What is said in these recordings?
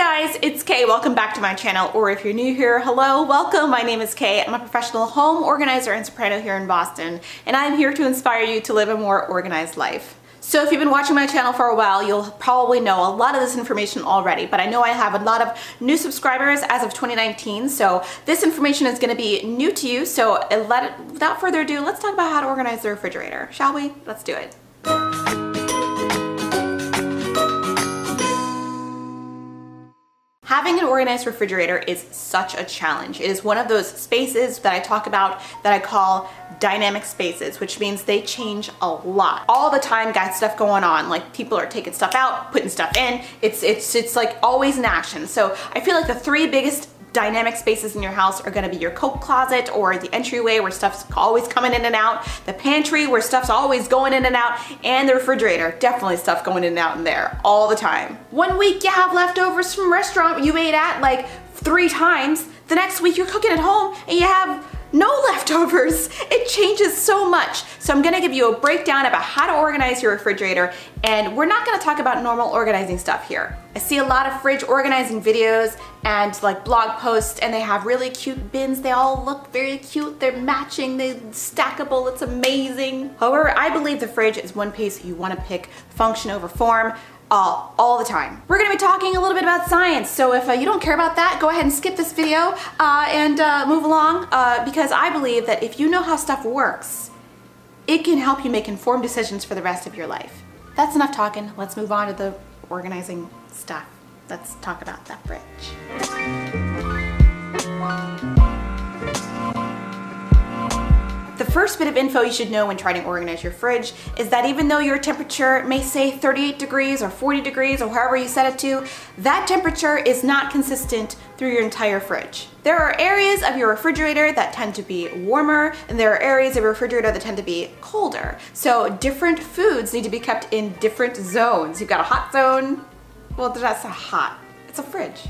guys, it's Kay. Welcome back to my channel, or if you're new here, hello, welcome. My name is Kay. I'm a professional home organizer and soprano here in Boston, and I'm here to inspire you to live a more organized life. So if you've been watching my channel for a while, you'll probably know a lot of this information already, but I know I have a lot of new subscribers as of 2019, so this information is gonna be new to you, so uh, let it, without further ado, let's talk about how to organize the refrigerator, shall we? Let's do it. Having an organized refrigerator is such a challenge. It is one of those spaces that I talk about that I call dynamic spaces, which means they change a lot. All the time got stuff going on. Like people are taking stuff out, putting stuff in. It's it's it's like always in action. So I feel like the three biggest dynamic spaces in your house are gonna be your coat closet or the entryway where stuff's always coming in and out, the pantry where stuff's always going in and out, and the refrigerator, definitely stuff going in and out in there all the time. One week you have leftovers from restaurant you ate at like three times, the next week you're cooking at home and you have no leftovers. It changes so much. So I'm gonna give you a breakdown about how to organize your refrigerator and we're not gonna talk about normal organizing stuff here. I see a lot of fridge organizing videos and like blog posts and they have really cute bins. They all look very cute. They're matching, they're stackable, it's amazing. However, I believe the fridge is one piece you wanna pick function over form all the time. We're gonna be talking a little bit about science, so if uh, you don't care about that, go ahead and skip this video uh, and uh, move along uh, because I believe that if you know how stuff works, it can help you make informed decisions for the rest of your life. That's enough talking. Let's move on to the organizing stuff. Let's talk about that fridge. The first bit of info you should know when trying to organize your fridge is that even though your temperature may say 38 degrees or 40 degrees or wherever you set it to, that temperature is not consistent through your entire fridge. There are areas of your refrigerator that tend to be warmer and there are areas of your refrigerator that tend to be colder. So different foods need to be kept in different zones. You've got a hot zone, well that's a hot, it's a fridge.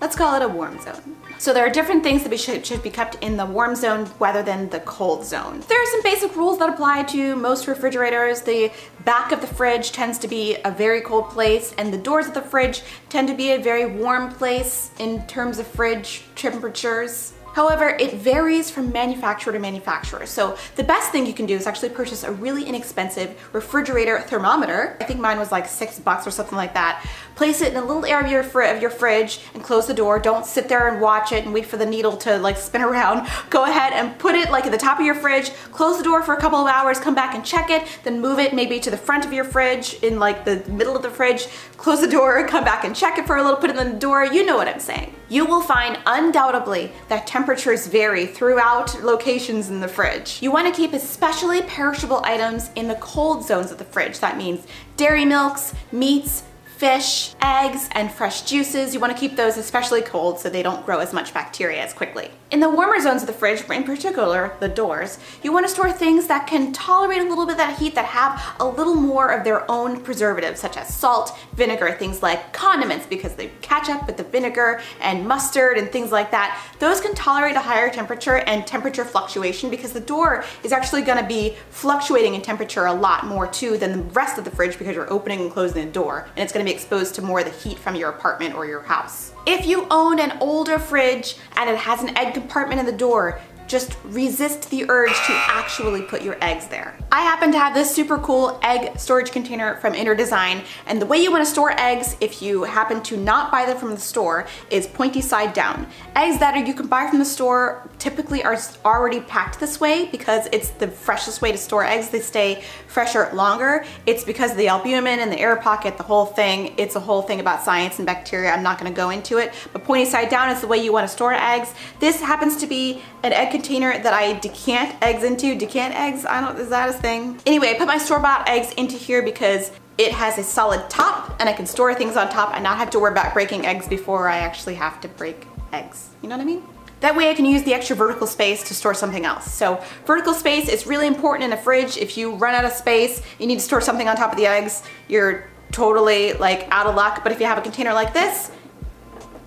Let's call it a warm zone. So there are different things that should, should be kept in the warm zone rather than the cold zone. There are some basic rules that apply to most refrigerators. The back of the fridge tends to be a very cold place and the doors of the fridge tend to be a very warm place in terms of fridge temperatures. However, it varies from manufacturer to manufacturer. So the best thing you can do is actually purchase a really inexpensive refrigerator thermometer. I think mine was like six bucks or something like that. Place it in a little area of your, of your fridge and close the door. Don't sit there and watch it and wait for the needle to like spin around. Go ahead and put it like at the top of your fridge, close the door for a couple of hours, come back and check it, then move it maybe to the front of your fridge in like the middle of the fridge, close the door, come back and check it for a little, put it in the door. You know what I'm saying. You will find undoubtedly that temperatures vary throughout locations in the fridge. You want to keep especially perishable items in the cold zones of the fridge. That means dairy milks, meats, fish, eggs, and fresh juices. You wanna keep those especially cold so they don't grow as much bacteria as quickly. In the warmer zones of the fridge, in particular the doors, you wanna store things that can tolerate a little bit of that heat that have a little more of their own preservatives such as salt, vinegar, things like condiments because they catch up with the vinegar and mustard and things like that. Those can tolerate a higher temperature and temperature fluctuation because the door is actually gonna be fluctuating in temperature a lot more too than the rest of the fridge because you're opening and closing the door and it's gonna be exposed to more of the heat from your apartment or your house. If you own an older fridge and it has an egg compartment in the door, just resist the urge to actually put your eggs there. I happen to have this super cool egg storage container from InterDesign and the way you want to store eggs if you happen to not buy them from the store is pointy side down. Eggs that you can buy from the store typically are already packed this way because it's the freshest way to store eggs. They stay fresher longer. It's because of the albumin and the air pocket, the whole thing. It's a whole thing about science and bacteria. I'm not going to go into it, but pointy side down is the way you want to store eggs. This happens to be an egg container that I decant eggs into. Decant eggs, I don't, is that a thing? Anyway, I put my store-bought eggs into here because it has a solid top and I can store things on top and not have to worry about breaking eggs before I actually have to break eggs. You know what I mean? That way I can use the extra vertical space to store something else. So vertical space is really important in a fridge. If you run out of space, you need to store something on top of the eggs, you're totally like out of luck. But if you have a container like this,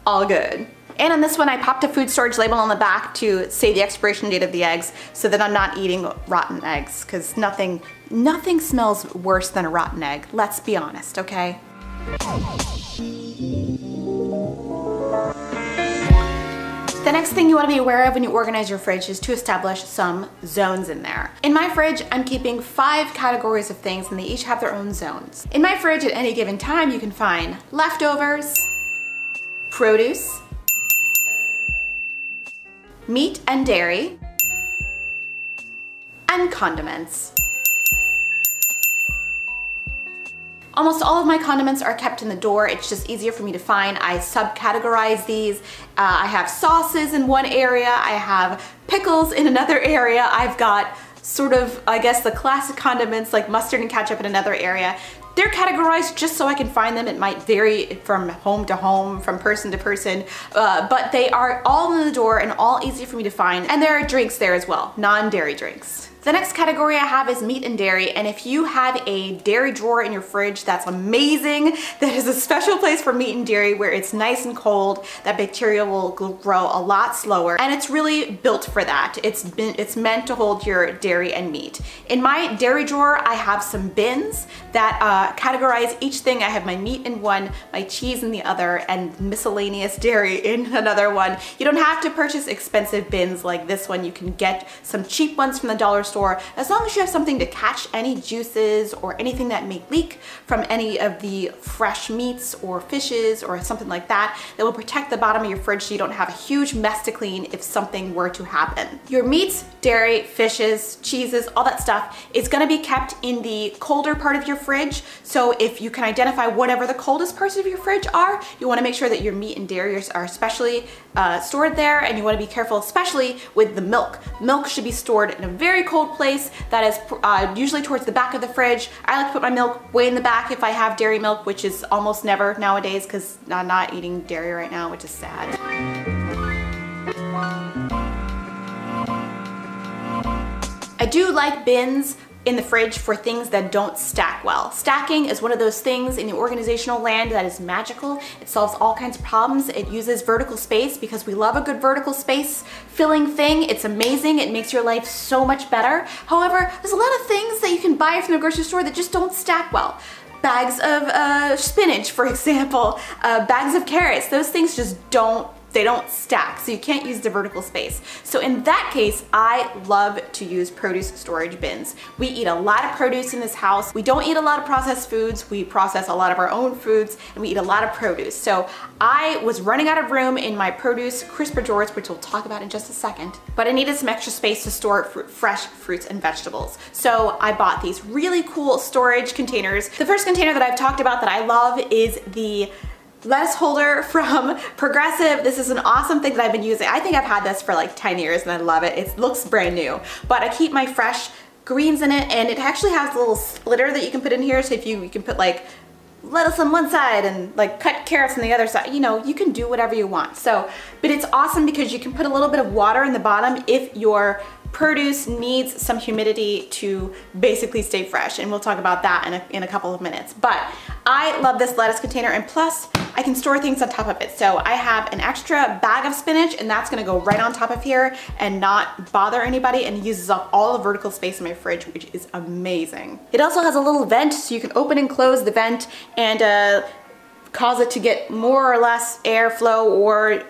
all good. And on this one, I popped a food storage label on the back to say the expiration date of the eggs so that I'm not eating rotten eggs because nothing, nothing smells worse than a rotten egg. Let's be honest, okay? The next thing you want to be aware of when you organize your fridge is to establish some zones in there. In my fridge, I'm keeping five categories of things and they each have their own zones. In my fridge at any given time, you can find leftovers, produce, meat and dairy, and condiments. Almost all of my condiments are kept in the door. It's just easier for me to find. I subcategorize these. Uh, I have sauces in one area. I have pickles in another area. I've got sort of, I guess, the classic condiments like mustard and ketchup in another area. They're categorized just so I can find them. It might vary from home to home, from person to person, uh, but they are all in the door and all easy for me to find. And there are drinks there as well, non-dairy drinks. The next category I have is meat and dairy, and if you have a dairy drawer in your fridge, that's amazing. That is a special place for meat and dairy where it's nice and cold, that bacteria will grow a lot slower, and it's really built for that. It's, been, it's meant to hold your dairy and meat. In my dairy drawer, I have some bins that uh, categorize each thing. I have my meat in one, my cheese in the other, and miscellaneous dairy in another one. You don't have to purchase expensive bins like this one. You can get some cheap ones from the dollar store store as long as you have something to catch any juices or anything that may leak from any of the fresh meats or fishes or something like that that will protect the bottom of your fridge so you don't have a huge mess to clean if something were to happen. Your meats, dairy, fishes, cheeses, all that stuff is gonna be kept in the colder part of your fridge. So if you can identify whatever the coldest parts of your fridge are, you wanna make sure that your meat and dairy are especially uh, stored there and you wanna be careful especially with the milk. Milk should be stored in a very cold place that is uh, usually towards the back of the fridge. I like to put my milk way in the back if I have dairy milk, which is almost never nowadays because I'm not eating dairy right now, which is sad. I do like bins in the fridge for things that don't stack well. Stacking is one of those things in the organizational land that is magical. It solves all kinds of problems. It uses vertical space because we love a good vertical space filling thing. It's amazing. It makes your life so much better. However, there's a lot of things that you can buy from the grocery store that just don't stack well bags of uh, spinach, for example, uh, bags of carrots. Those things just don't they don't stack, so you can't use the vertical space. So in that case, I love to use produce storage bins. We eat a lot of produce in this house. We don't eat a lot of processed foods. We process a lot of our own foods, and we eat a lot of produce. So I was running out of room in my produce crisper drawers, which we'll talk about in just a second, but I needed some extra space to store fresh fruits and vegetables. So I bought these really cool storage containers. The first container that I've talked about that I love is the lettuce holder from Progressive. This is an awesome thing that I've been using. I think I've had this for like 10 years and I love it. It looks brand new, but I keep my fresh greens in it and it actually has a little splitter that you can put in here. So if you, you can put like lettuce on one side and like cut carrots on the other side. You know, you can do whatever you want. So, but it's awesome because you can put a little bit of water in the bottom if your produce needs some humidity to basically stay fresh and we'll talk about that in a, in a couple of minutes. But I love this lettuce container and plus I can store things on top of it. So I have an extra bag of spinach and that's gonna go right on top of here and not bother anybody and uses up all the vertical space in my fridge, which is amazing. It also has a little vent so you can open and close the vent and uh, cause it to get more or less airflow or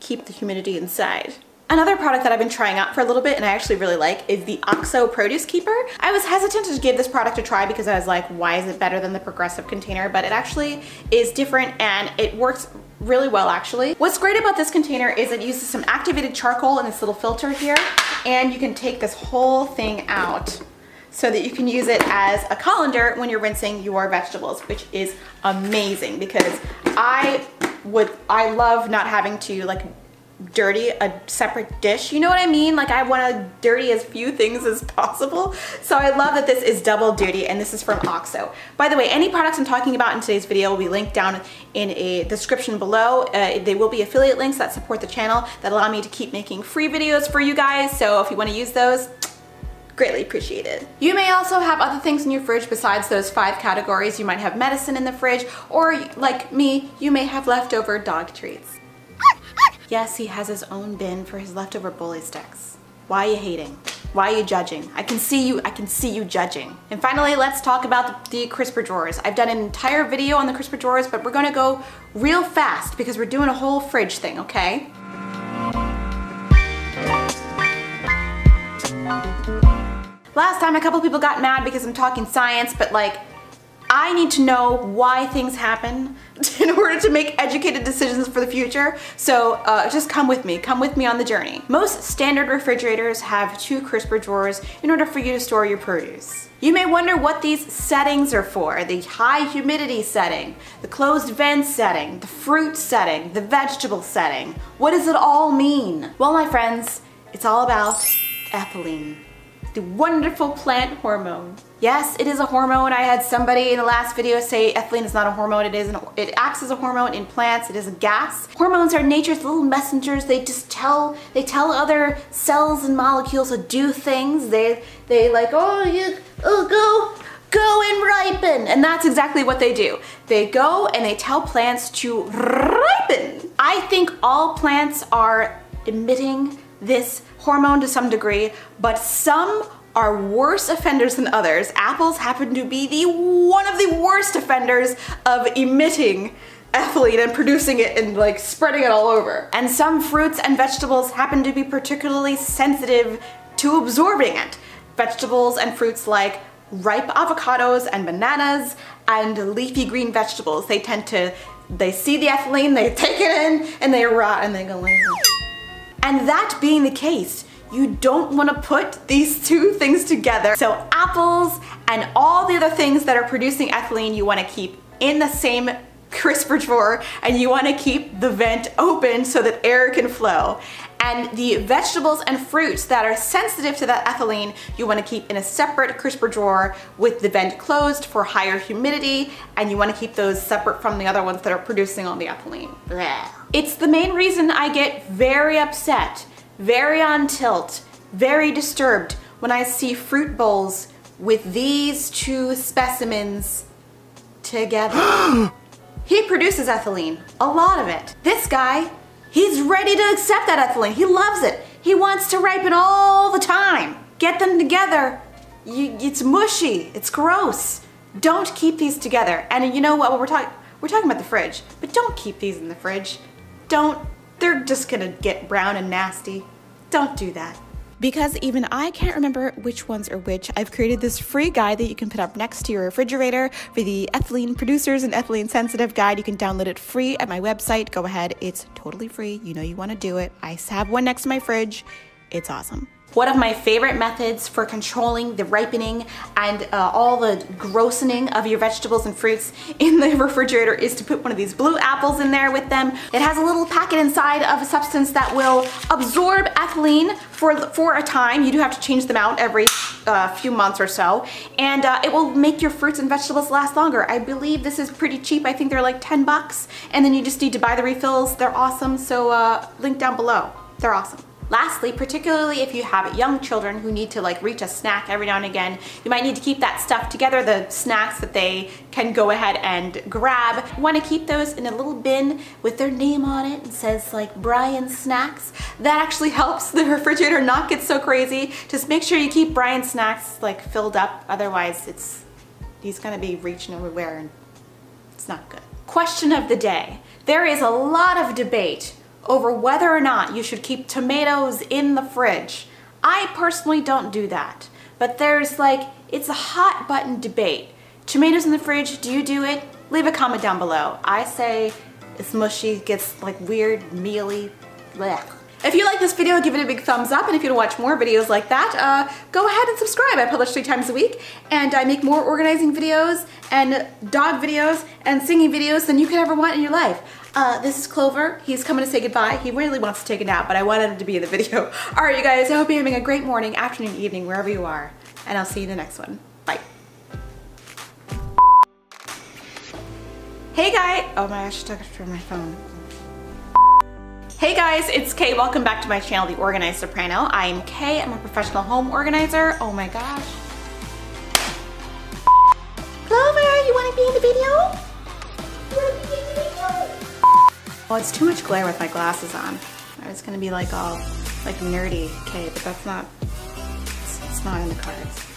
keep the humidity inside. Another product that I've been trying out for a little bit and I actually really like is the OXO Produce Keeper. I was hesitant to give this product a try because I was like, why is it better than the Progressive container? But it actually is different and it works really well actually. What's great about this container is it uses some activated charcoal in this little filter here and you can take this whole thing out so that you can use it as a colander when you're rinsing your vegetables, which is amazing because I would, I love not having to like dirty a separate dish. You know what I mean? Like I want to dirty as few things as possible. So I love that this is double duty and this is from OXO. By the way, any products I'm talking about in today's video will be linked down in a description below. Uh, they will be affiliate links that support the channel that allow me to keep making free videos for you guys. So if you want to use those, greatly appreciated. You may also have other things in your fridge besides those five categories. You might have medicine in the fridge or like me, you may have leftover dog treats. Yes, he has his own bin for his leftover bully sticks. Why are you hating? Why are you judging? I can see you, I can see you judging. And finally, let's talk about the, the crisper drawers. I've done an entire video on the crisper drawers, but we're gonna go real fast because we're doing a whole fridge thing, okay? Last time a couple people got mad because I'm talking science, but like, I need to know why things happen in order to make educated decisions for the future. So uh, just come with me, come with me on the journey. Most standard refrigerators have two crisper drawers in order for you to store your produce. You may wonder what these settings are for. The high humidity setting, the closed vent setting, the fruit setting, the vegetable setting. What does it all mean? Well, my friends, it's all about ethylene the wonderful plant hormone. Yes, it is a hormone. I had somebody in the last video say ethylene is not a hormone. It is. An, it acts as a hormone in plants. It is a gas. Hormones are nature's little messengers. They just tell they tell other cells and molecules to do things. They they like oh you oh go go and ripen. And that's exactly what they do. They go and they tell plants to ripen. I think all plants are emitting this hormone to some degree, but some are worse offenders than others. Apples happen to be the one of the worst offenders of emitting ethylene and producing it and like spreading it all over. And some fruits and vegetables happen to be particularly sensitive to absorbing it. Vegetables and fruits like ripe avocados and bananas and leafy green vegetables. They tend to, they see the ethylene, they take it in, and they rot and they go like, and that being the case, you don't want to put these two things together. So apples and all the other things that are producing ethylene you want to keep in the same crisper drawer and you want to keep the vent open so that air can flow. And the vegetables and fruits that are sensitive to that ethylene, you wanna keep in a separate crisper drawer with the vent closed for higher humidity, and you wanna keep those separate from the other ones that are producing all the ethylene. Blah. It's the main reason I get very upset, very on tilt, very disturbed when I see fruit bowls with these two specimens together. he produces ethylene, a lot of it. This guy He's ready to accept that ethylene. He loves it. He wants to ripen all the time. Get them together. You, it's mushy. It's gross. Don't keep these together. And you know what? We're talking we're talking about the fridge, but don't keep these in the fridge. Don't. They're just gonna get brown and nasty. Don't do that. Because even I can't remember which ones are which, I've created this free guide that you can put up next to your refrigerator for the ethylene producers and ethylene sensitive guide. You can download it free at my website. Go ahead, it's totally free. You know you want to do it. I have one next to my fridge. It's awesome. One of my favorite methods for controlling the ripening and uh, all the grossening of your vegetables and fruits in the refrigerator is to put one of these Bluapples in there with them. It has a little packet inside of a substance that will absorb ethylene for, for a time. You do have to change them out every uh, few months or so. And uh, it will make your fruits and vegetables last longer. I believe this is pretty cheap. I think they're like 10 bucks. And then you just need to buy the refills. They're awesome. So uh, link down below. They're awesome. Lastly, particularly if you have young children who need to like reach a snack every now and again, you might need to keep that stuff together, the snacks that they can go ahead and grab. You wanna keep those in a little bin with their name on it and says like Brian Snacks. That actually helps the refrigerator not get so crazy. Just make sure you keep Brian Snacks like filled up, otherwise it's he's gonna be reaching everywhere and it's not good. Question of the day. There is a lot of debate over whether or not you should keep tomatoes in the fridge. I personally don't do that, but there's like, it's a hot button debate. Tomatoes in the fridge, do you do it? Leave a comment down below. I say it's mushy, gets like weird, mealy. If you like this video, give it a big thumbs up, and if you want to watch more videos like that, uh, go ahead and subscribe. I publish three times a week, and I make more organizing videos, and dog videos, and singing videos than you could ever want in your life. Uh, this is Clover. He's coming to say goodbye. He really wants to take a nap, but I wanted him to be in the video. All right, you guys, I hope you're having a great morning, afternoon, evening, wherever you are, and I'll see you in the next one. Bye. Hey guys, oh my gosh, I took it from my phone. Hey guys, it's Kay. Welcome back to my channel, The Organized Soprano. I'm Kay. I'm a professional home organizer. Oh my gosh. Clover, you want to be in the video? Well, it's too much glare with my glasses on. It's gonna be like all like nerdy, okay, but that's not, it's, it's not in the cards.